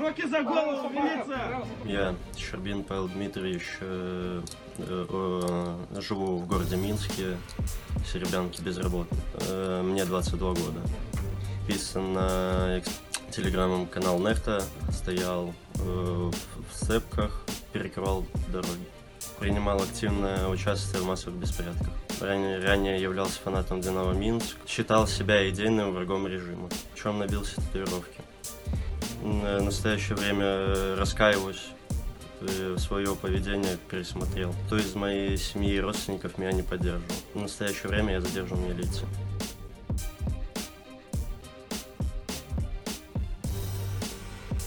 Руки за голову! Я Щербин Павел Дмитриевич, э, э, живу в городе Минске, Серебрянке безработный. Э, Мне 22 года. Писан на экс- телеграм-канал Нефта, стоял в сцепках, перекрывал дороги. Принимал активное участие в массовых беспорядках. Ранее, ранее являлся фанатом Динамо Минск. Считал себя идейным врагом режима. В чем набился татуировки. В настоящее время раскаиваюсь э, свое поведение пересмотрел. Кто из моей семьи и родственников меня не поддерживал. В настоящее время я задержан в милиции.